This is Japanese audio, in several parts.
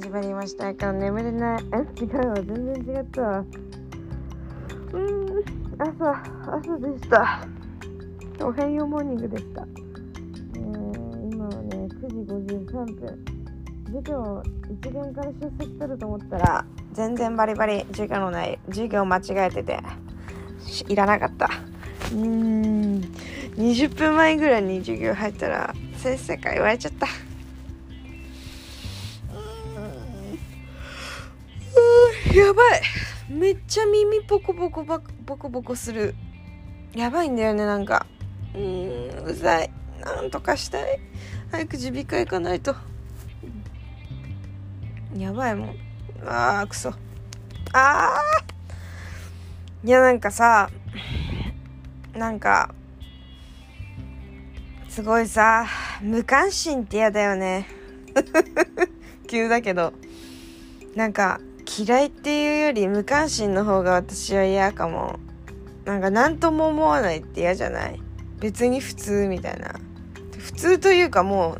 始まりました。今日眠れない。え？違うわ全然違ったわ。うーん。朝朝でした。おはようモーニングでした、えー、今はね9時53分。授業一限から出席取ると思ったら全然バリバリ授業のない授業間違えてていらなかった。うーん。20分前ぐらいに授業入ったら先生から言われちゃった。やばい。めっちゃ耳ポコポコボコボコする。やばいんだよねなんか。うーんうざい。なんとかしたい。早く耳鼻科行かないと。やばいもん。あーくそ。あー。いやなんかさなんかすごいさ無関心って嫌だよね。急だけど。なんか嫌いっていうより無関心の方が私は嫌かも。なんか何とも思わないって嫌じゃない？別に普通みたいな。普通というかも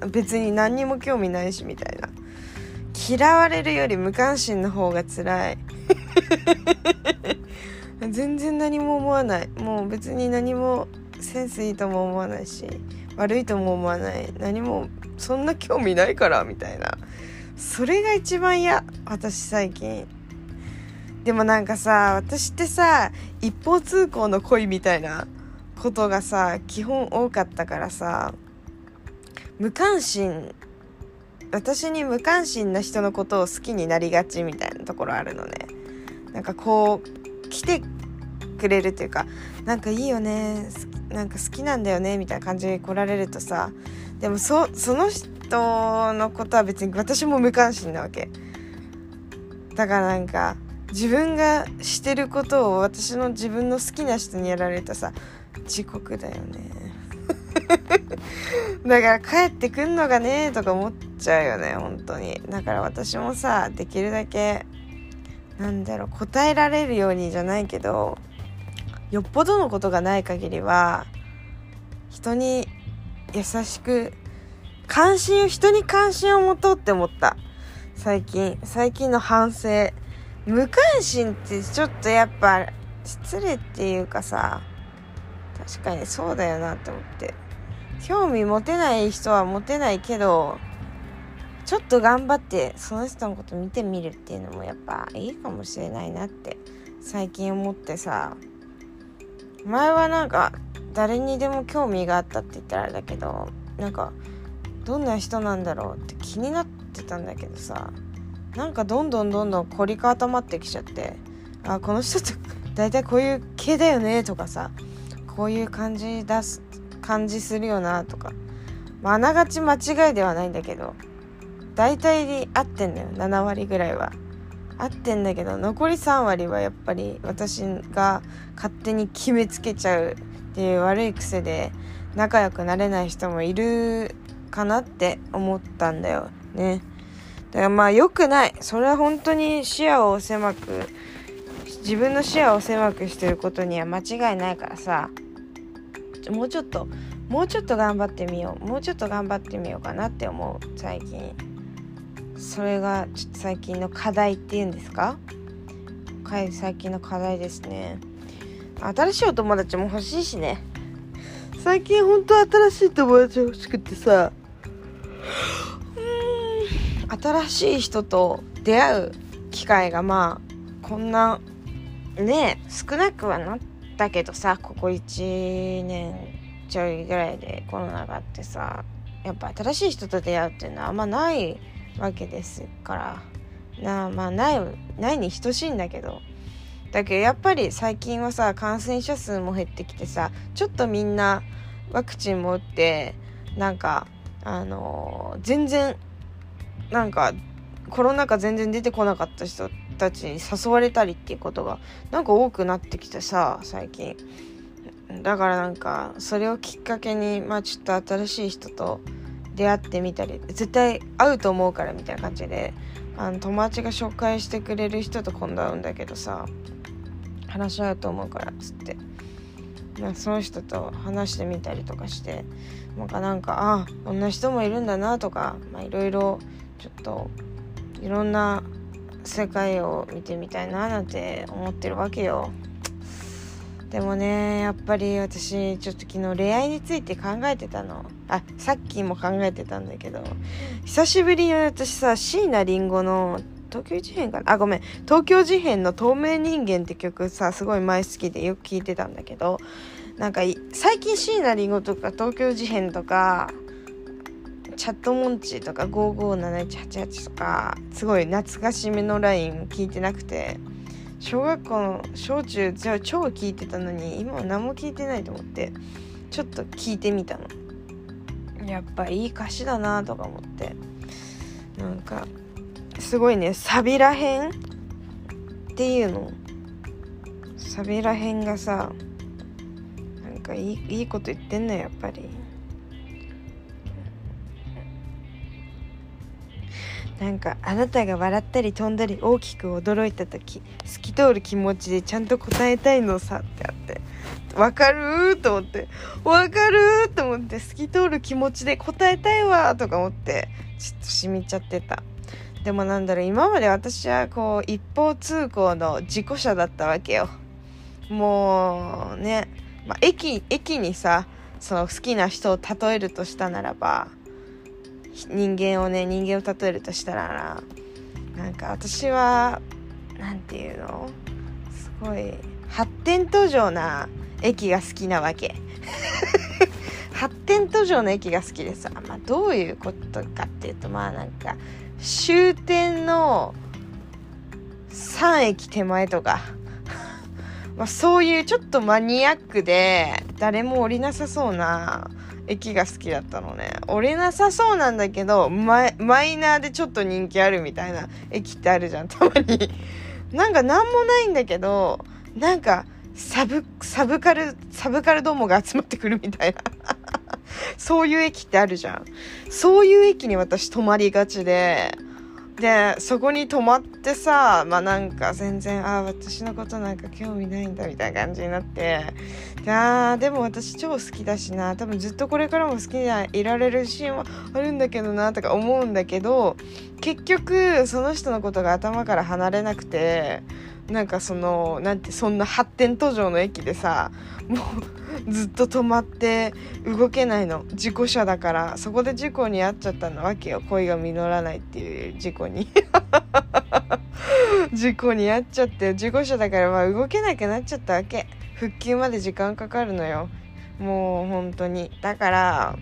う別に何にも興味ないしみたいな。嫌われるより無関心の方が辛い。全然何も思わない。もう別に何もセンスいいとも思わないし悪いとも思わない。何もそんな興味ないからみたいな。それが一番嫌私最近。でもなんかさ私ってさ一方通行の恋みたいなことがさ基本多かったからさ無関心私に無関心な人のことを好きになりがちみたいなところあるのね。なんかこう来てくれるっていうかなんかいいよねなんか好きなんだよねみたいな感じで来られるとさでもそその人人のことは別に私も無関心なわけ。だからなんか自分がしてることを私の自分の好きな人にやられるとさ地獄だよね。だから帰ってくんのがねとか思っちゃうよね本当に。だから私もさできるだけなんだろう答えられるようにじゃないけどよっぽどのことがない限りは人に優しく関心を人に関心を持とうって思った。最近最近の反省。無関心ってちょっとやっぱ失礼っていうかさ。確かにそうだよなって思って。興味持てない人は持てないけどちょっと頑張ってその人のこと見てみるっていうのもやっぱいいかもしれないなって最近思ってさ。前はなんか誰にでも興味があったって言ったらあれだけどなんかどんな人なんだろうって気になってたんだけどさなんかどんどんどんどん凝り固まってきちゃってあこの人って 大体こういう系だよねとかさこういう感じ出す感じするよなとか、まあ、ながち間違いではないんだけど大体合ってんだよ7割ぐらいは。合ってんだけど残り3割はやっぱり私が勝手に決めつけちゃうっていう悪い癖で仲良くなれない人もいるかなって思ったんだよね。だからまあ良くない。それは本当に視野を狭く自分の視野を狭くしてることには間違いないからさ。もうちょっともうちょっと頑張ってみよう。もうちょっと頑張ってみようかなって思う。最近。それがちょっと最近の課題っていうんですか？最近の課題ですね。新しいお友達も欲しいしね。最近本当新しい友達欲しくてさ。新しい人と出会う機会がまあこんなね少なくはなったけどさここ1年ちょいぐらいでコロナがあってさやっぱ新しい人と出会うっていうのはあんまないわけですからなまあないないに等しいんだけど。だけどやっぱり最近はさ感染者数も減ってきてさちょっとみんなワクチンも打ってなんかあの、全然なんかコロナ禍全然出てこなかった人たちに誘われたりっていうことがなんか多くなってきてさ最近。だからなんかそれをきっかけにまあちょっと新しい人と出会ってみたり絶対会うと思うからみたいな感じで。あの友達が紹介してくれる人と今度会うんだけどさ話し合うと思うからっつって。なその人と話してみたりとかしてなんかなんかあこんな人もいるんだなとかいろいろちょっといろんな世界を見てみたいななんて思ってるわけよ。でもねやっぱり私ちょっと昨日恋愛について考えてたの。あさっきも考えてたんだけど久しぶりに私さ椎名林檎の東京事変かな？あごめん。東京事変の「透明人間」って曲さすごい前好きでよく聴いてたんだけどなんか最近椎名林檎とか東京事変とかチャットモンチとか557188とかすごい懐かしめのライン聞いてなくて小学校の小中じゃ超聞いてたのに今は何も聞いてないと思ってちょっと聞いてみたの。やっぱいい歌詞だなとか思って。なんかすごいね。サビらへん？っていうの。サビらへんがさなんかいいいいこと言ってんのよやっぱり。なんかあなたが笑ったり飛んだり大きく驚いた時透き通る気持ちでちゃんと答えたいのさってあって。わかると思って。わかると思って透き通る気持ちで答えたいわとか思ってちょっとしみちゃってた。でもなんだろう今まで私はこう一方通行の事故車だったわけよ。もうね、まあ、駅駅にさその好きな人を例えるとしたならば人間をね人間を例えるとしたらなんか私は何て言うのすごい発展途上な駅が好きなわけ。発展途上の駅が好きでさ、まあ、どういうことかっていうとまあなんか終点の3駅手前とか。まあそういうちょっとマニアックで誰も降りなさそうな駅が好きだったのね。折れなさそうなんだけどマイナーでちょっと人気あるみたいな駅ってあるじゃん。たまに。なんか何もないんだけどなんかサブサブカルサブカルどもが集まってくるみたいな。そういう駅ってあるじゃん。そういう駅に私泊まりがちで。でそこに泊まってさまあなんか全然ああ私のことなんか興味ないんだみたいな感じになって。であでも私超好きだしな。多分ずっとこれからも好きでいられるシーンはあるんだけどなとか思うんだけど結局その人のことが頭から離れなくて。なんかそのなんてそんな発展途上の駅でさもうずっと止まって動けないの。事故車だからそこで事故に遭っちゃったのわけよ。恋が実らないっていう事故に。事故に遭っちゃって事故車だからまあ動けなくなっちゃったわけ。復旧まで時間かかるのよ。もう本当に。だから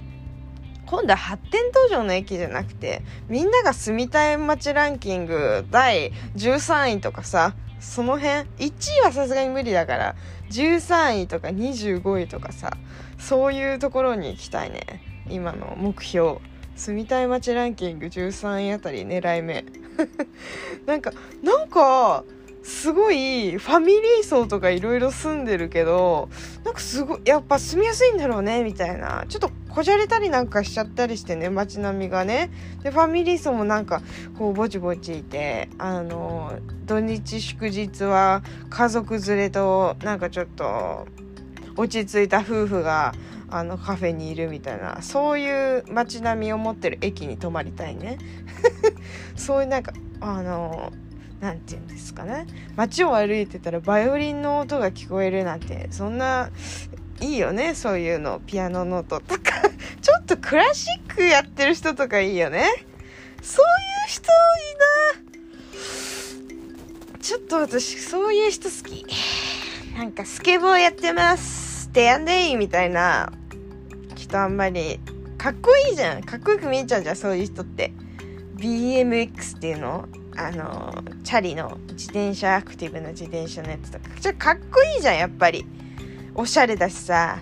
今度は発展途上の駅じゃなくてみんなが住みたい街ランキング第13位とかさその辺1位はさすがに無理だから13位とか25位とかさそういうところに行きたいね。今の目標。住みたい街ランキング13位あたり狙い目。なんかなんかすごいファミリー層とかいろいろ住んでるけどなんかすごいやっぱ住みやすいんだろうねみたいな。ちょっとこじゃれたりなんかしちゃったりしてね街並みがね。でファミリー層もなんかこうぼちぼちいてあの土日祝日は家族連れとなんかちょっと落ち着いた夫婦があのカフェにいるみたいなそういう街並みを持ってる駅に泊まりたいね。そういうなんかあの何て言うんですかね。街を歩いてたらバイオリンの音が聞こえるなんてそんないいよねそういうの。ピアノの音とか。ちょっとクラシックやってる人とかいいよね。そういう人いいな。ちょっと私そういう人好き。なんかスケボーやってます。ってやんでいいみたいな。人あんまりかっこいいじゃん。かっこよく見えちゃうじゃんそういう人って。BMX っていうの？あのチャリの自転車アクティブな自転車のやつとか。ちょっとかっこいいじゃんやっぱり。おしゃれだしさ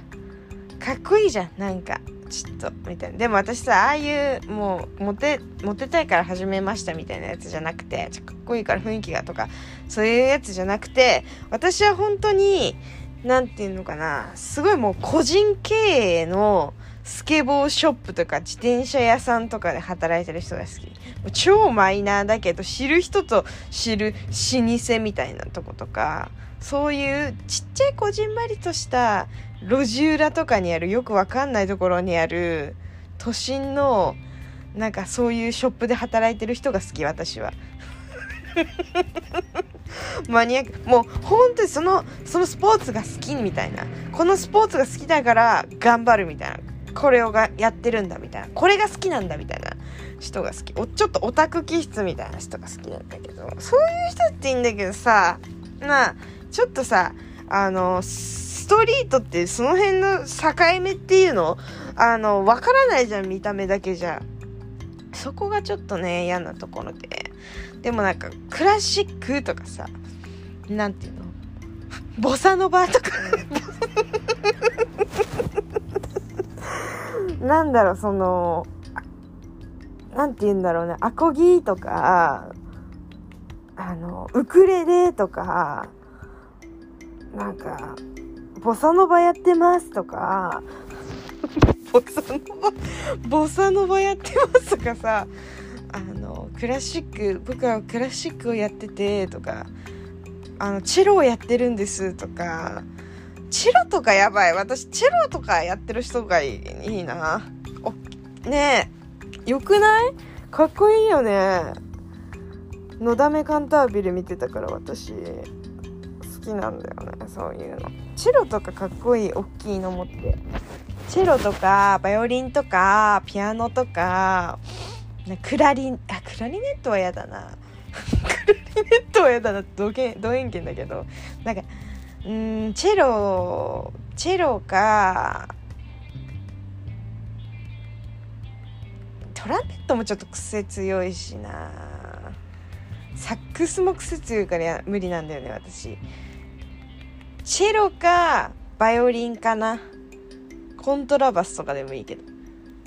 かっこいいじゃんなんか。ちょっとみたいな。でも私さああいうもうモテモテたいから始めましたみたいなやつじゃなくてかっこいいから雰囲気がとかそういうやつじゃなくて私は本当に何て言うのかなすごいもう個人経営のスケボーショップとか自転車屋さんとかで働いてる人が好き。超マイナーだけど知る人と知る老舗みたいなとことかそういうちっちゃいこじんまりとした路地裏とかにあるよくわかんないところにある都心のなんかそういうショップで働いてる人が好き私は。マニアック。もう本当にそのそのスポーツが好きみたいな。このスポーツが好きだから頑張るみたいな。これをがやってるんだみたいな。これが好きなんだみたいな。人が好き。おちょっとオタク気質みたいな人が好きなんだけど。そういう人っていいんだけどさ。まあちょっとさあのストリートってその辺の境目っていうのあのわからないじゃん見た目だけじゃ。そこがちょっとね嫌なところで。でもなんかクラシックとかさなんていうの？ボサノバとか。なんだろうそのなんて言うんだろうねアコギとかあのウクレレとかなんかボサノバやってますとか。ボサノバボサノバやってますとかさあのクラシック僕はクラシックをやっててとかあのチェロをやってるんですとかチェロとかやばい。私チェロとかやってる人がいいな。おねえよくない？かっこいいよね。のだめカンタービレ見てたから私。きなんだよねそういうの。チェロとかかっこいい大きいの持って。チェロとかバイオリンとかピアノとかクラリンあクラリネットは嫌だな。クラリネットは嫌だな。どげど遠県だけど。なんかうんチェロチェロかトランペットもちょっと癖強いしな。サックスも癖強いから無理なんだよね私。チェロかバイオリンかな。コントラバスとかでもいいけど。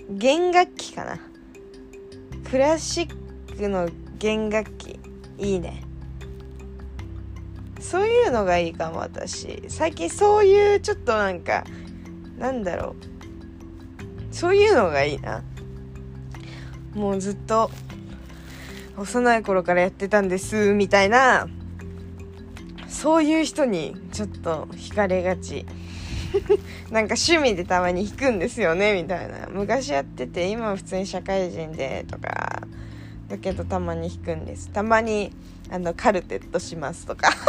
弦楽器かな。クラシックの弦楽器。いいね。そういうのがいいかも私。最近そういうちょっとなんかなんだろう。そういうのがいいな。もうずっと幼い頃からやってたんですみたいな。そういう人にちょっと惹かれがち。なんか趣味でたまに弾くんですよねみたいな。昔やってて今は普通に社会人でとか。だけどたまに弾くんです。たまにあのカルテットしますとか。かっ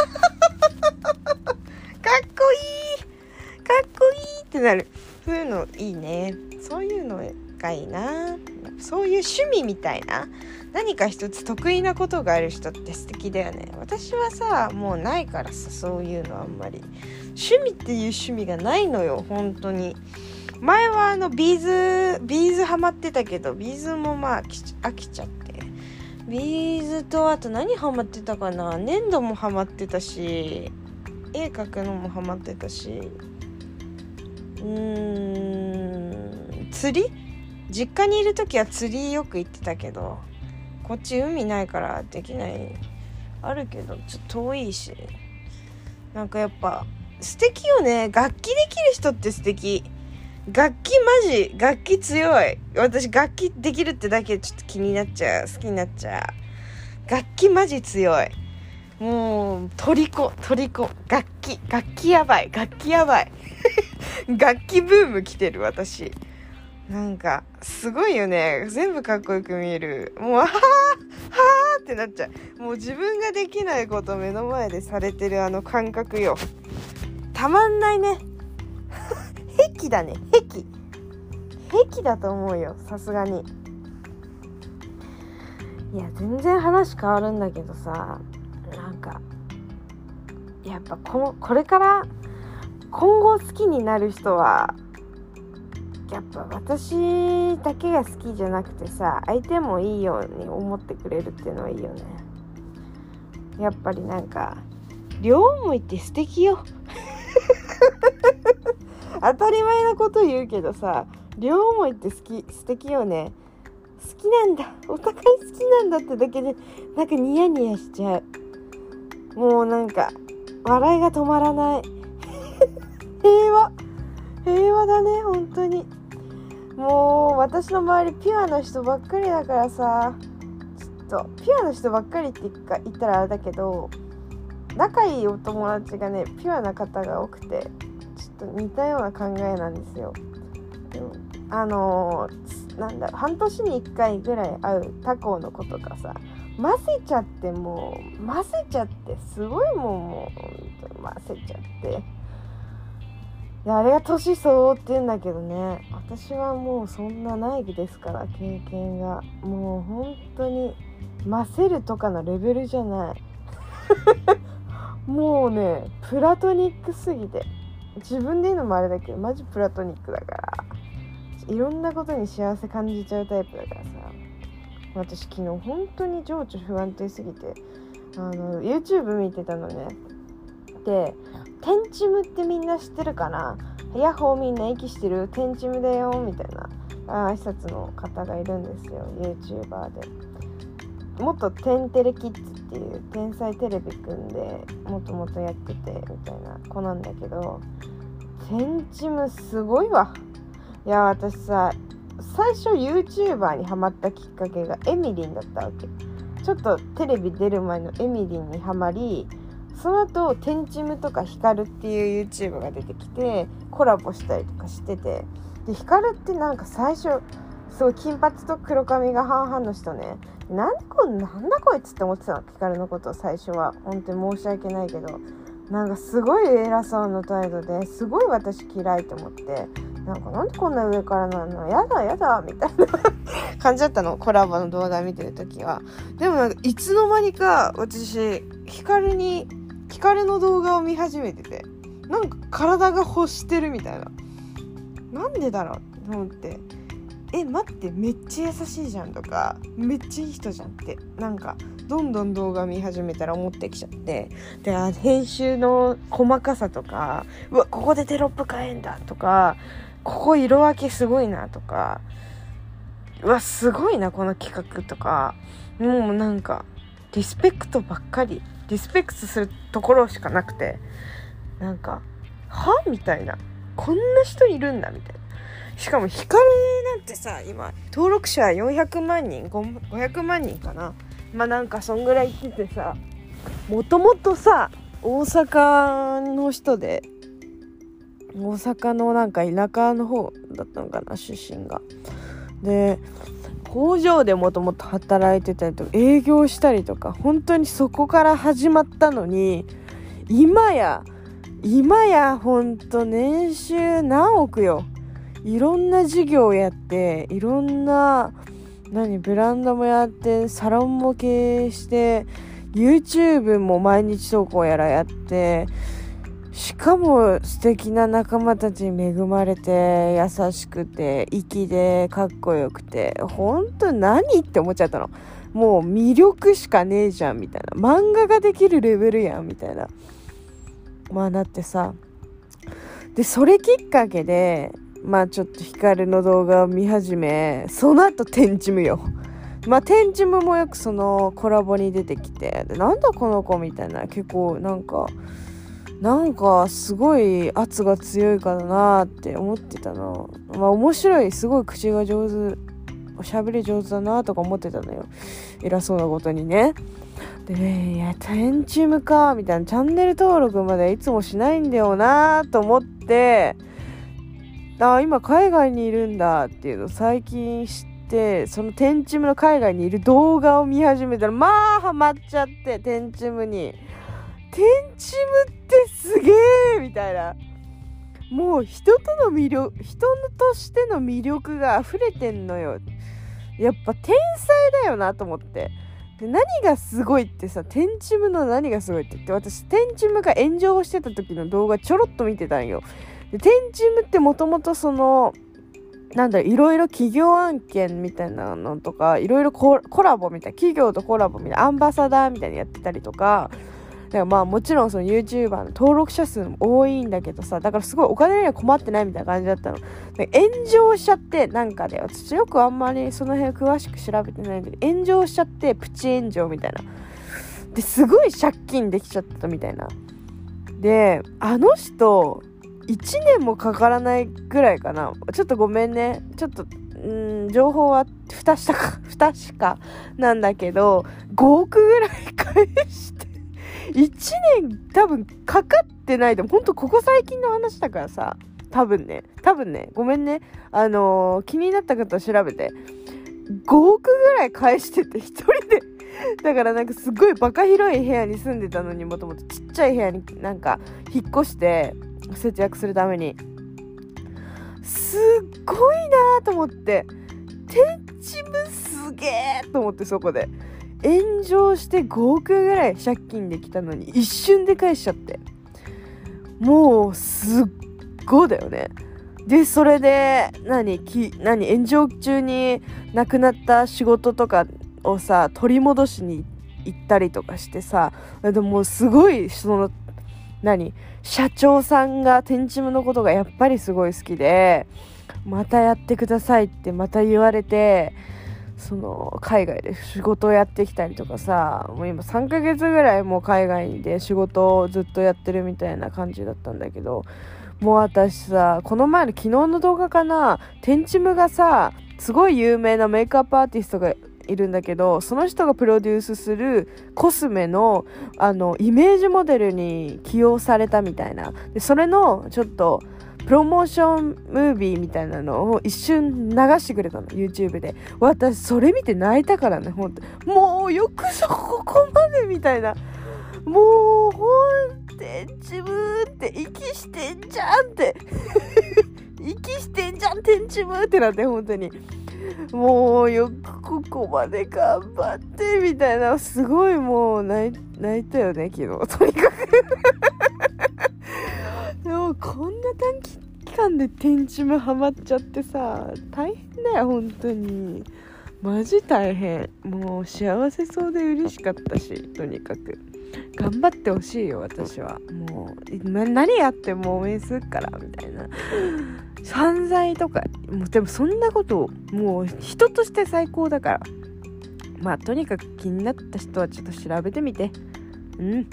こいい。かっこいいってなる。そういうのいいね。そういうのがいいな。そういう趣味みたいな。何か一つ得意なことがある人って素敵だよね。私はさもうないからさそういうのあんまり。趣味っていう趣味がないのよ本当に。前はあのビーズビーズハマってたけどビーズもまあ飽きちゃって。ビーズとあと何ハマってたかな。粘土もハマってたし絵描くのもハマってたし。うーん釣り？実家にいる時は釣りよく行ってたけどこっち海ないからできない。あるけどちょっと遠いし。なんかやっぱ素敵よね。楽器できる人って素敵。楽器マジ楽器強い。私楽器できるってだけちょっと気になっちゃう。好きになっちゃう。楽器マジ強い。もう虜虜。楽器楽器やばい。楽器やばい。楽器ブーム来てる私。なんかすごいよね。全部かっこよく見える。もうはあはあってなっちゃう。もう自分ができないこと目の前でされてるあの感覚よ。たまんないね。癖だね。癖。癖だと思うよ。さすがに。いや全然話変わるんだけどさ。なんかやっぱこのこれから今後好きになる人はやっぱ私だけが好きじゃなくてさ相手もいいように思ってくれるっていうのはいいよね。やっぱりなんか両思いって素敵よ。当たり前のこと言うけどさ両思いって好き素敵よね。好きなんだ。お互い好きなんだってだけでなんかニヤニヤしちゃう。もうなんか笑いが止まらない。平和。平和だね本当に。もう私の周りピュアな人ばっかりだからさちょっとピュアな人ばっかりって言ったらあれだけど仲いいお友達がねピュアな方が多くてちょっと似たような考えなんですよ。でもあのなんだ半年に1回ぐらい会う他校の子とかさ混ぜちゃってもう混ぜちゃってすごいもんもうほんとに混ぜちゃっていやあれが年相応って言うんだけどね。私はもうそんなないですから経験が。もう本当に混ぜるとかのレベルじゃない。もうねプラトニックすぎて。自分で言うのもあれだけどマジプラトニックだから。いろんなことに幸せ感じちゃうタイプだからさ。私昨日本当に情緒不安定すぎてあの YouTube 見てたのね。でテンチムってみんな知ってるかな？ヤッホーみんな息してる？テンチムだよみたいな挨拶の方がいるんですよ。YouTuber で。元テンテレキッズっていう天才テレビくんでもともとやっててみたいな子なんだけどテンチムすごいわ。いや私さ最初 YouTuber にハマったきっかけがエミリンだったわけ。ちょっとテレビ出る前のエミリンにはまりその後テンチムとかヒカルっていう YouTube が出てきてコラボしたりとかしててでヒカルってなんか最初すごい金髪と黒髪が半々の人ね。なんでこなんだこいつって思ってたの？ヒカルのこと最初は本当に申し訳ないけど。なんかすごい偉そうな態度ですごい私嫌いと思って。なんかなんでこんな上からなの？やだやだみたいな 感じだったの。コラボの動画見てる時は。でもなんかいつの間にか私ヒカルにヒカルの動画を見始めててなんか体が欲してるみたいな。なんでだろうと思ってえ待ってめっちゃ優しいじゃんとかめっちゃいい人じゃんってなんかどんどん動画見始めたら思ってきちゃってで編集の細かさとかうわここでテロップ変えんだとかここ色分けすごいなとかうわすごいなこの企画とか。もうなんかリスペクトばっかり。リスペクトするところしかなくてなんかはみたいな。こんな人いるんだみたいな。しかもヒカルなんてさ今登録者400万人500万人かな。まあなんかそんぐらい来ててさもともとさ大阪の人で大阪のなんか田舎の方だったのかな出身が。で工場でもともと働いてたりとか営業したりとか本当にそこから始まったのに今や今やほんと年収何億よ。いろんな事業をやっていろんな何ブランドもやってサロンも経営して YouTube も毎日投稿やらやってしかも素敵な仲間たちに恵まれて優しくて粋でかっこよくて本当何って思っちゃったの。もう魅力しかねえじゃんみたいな。漫画ができるレベルやんみたいな。まあだってさ。でそれきっかけでまあちょっとヒカルの動画を見始めその後テンチムよまあテンチムもよくそのコラボに出てきてでなんだこの子みたいな。結構なんかなんかすごい圧が強いからなって思ってたの。まあ面白い。すごい口が上手。おしゃべり上手だなとか思ってたのよ。偉そうなことにね。でねいやテンチムかみたいな。チャンネル登録までいつもしないんだよなと思って。あ今海外にいるんだっていうの最近知ってそのテンチムの海外にいる動画を見始めたらまあハマっちゃってテンチムに。テンチムってすげえみたいな。もう人との魅力人としての魅力が溢れてんのよ。やっぱ天才だよなと思って。で何がすごいってさテンチムの何がすごいって言って私テンチムが炎上してた時の動画ちょろっと見てたんよ。でテンチムってもともとそのなんだいろいろ企業案件みたいなのとかいろいろコラボみたいな企業とコラボみたいなアンバサダーみたいにやってたりとかだからまあもちろんその YouTuber の登録者数も多いんだけどさだからすごいお金には困ってないみたいな感じだったの。炎上しちゃってなんかで私よくあんまりその辺詳しく調べてないんだけど炎上しちゃってプチ炎上みたいな。ですごい借金できちゃったみたいな。であの人1年もかからないぐらいかな。ちょっとごめんね。ちょっとうん情報は不確か不確かなんだけど5億ぐらい返して1年多分かかってないでもほんとここ最近の話だからさ。多分ね。多分ね。ごめんね。あのー気になった方調べて。5億ぐらい返してて1人で。だからなんかすごいバカ広い部屋に住んでたのにもともとちっちゃい部屋になんか引っ越して節約するために。すっごいなと思って。天チムすげえと思ってそこで。炎上して5億ぐらい借金できたのに一瞬で返しちゃって。もうすっごいだよね。でそれで何き何炎上中に亡くなった仕事とかをさ取り戻しに行ったりとかしてさでもすごいその何社長さんが天チムのことがやっぱりすごい好きでまたやってくださいってまた言われてその海外で仕事をやってきたりとかさもう今3ヶ月ぐらいもう海外で仕事をずっとやってるみたいな感じだったんだけどもう私さこの前の昨日の動画かなテンチムがさすごい有名なメイクアップアーティストがいるんだけどその人がプロデュースするコスメのあのイメージモデルに起用されたみたいな。でそれのちょっとプロモーションムービーみたいなのを一瞬流してくれたの YouTube で。私それ見て泣いたからねほんと。もうよくぞここまでみたいな。もうほんって自分って息してんじゃんって。息してんじゃん天チムってなって本当に。もうよくここまで頑張ってみたいな。すごいもう泣い泣いたよね昨日。とにかく。でもこんな短期間で天チムハマっちゃってさ大変だよ本当に。マジ大変。もう幸せそうで嬉しかったしとにかく。頑張ってほしいよ私は。もう何やっても応援するからみたいな。犯罪とかもうでもそんなこともう人として最高だから。まあとにかく気になった人はちょっと調べてみて。うん。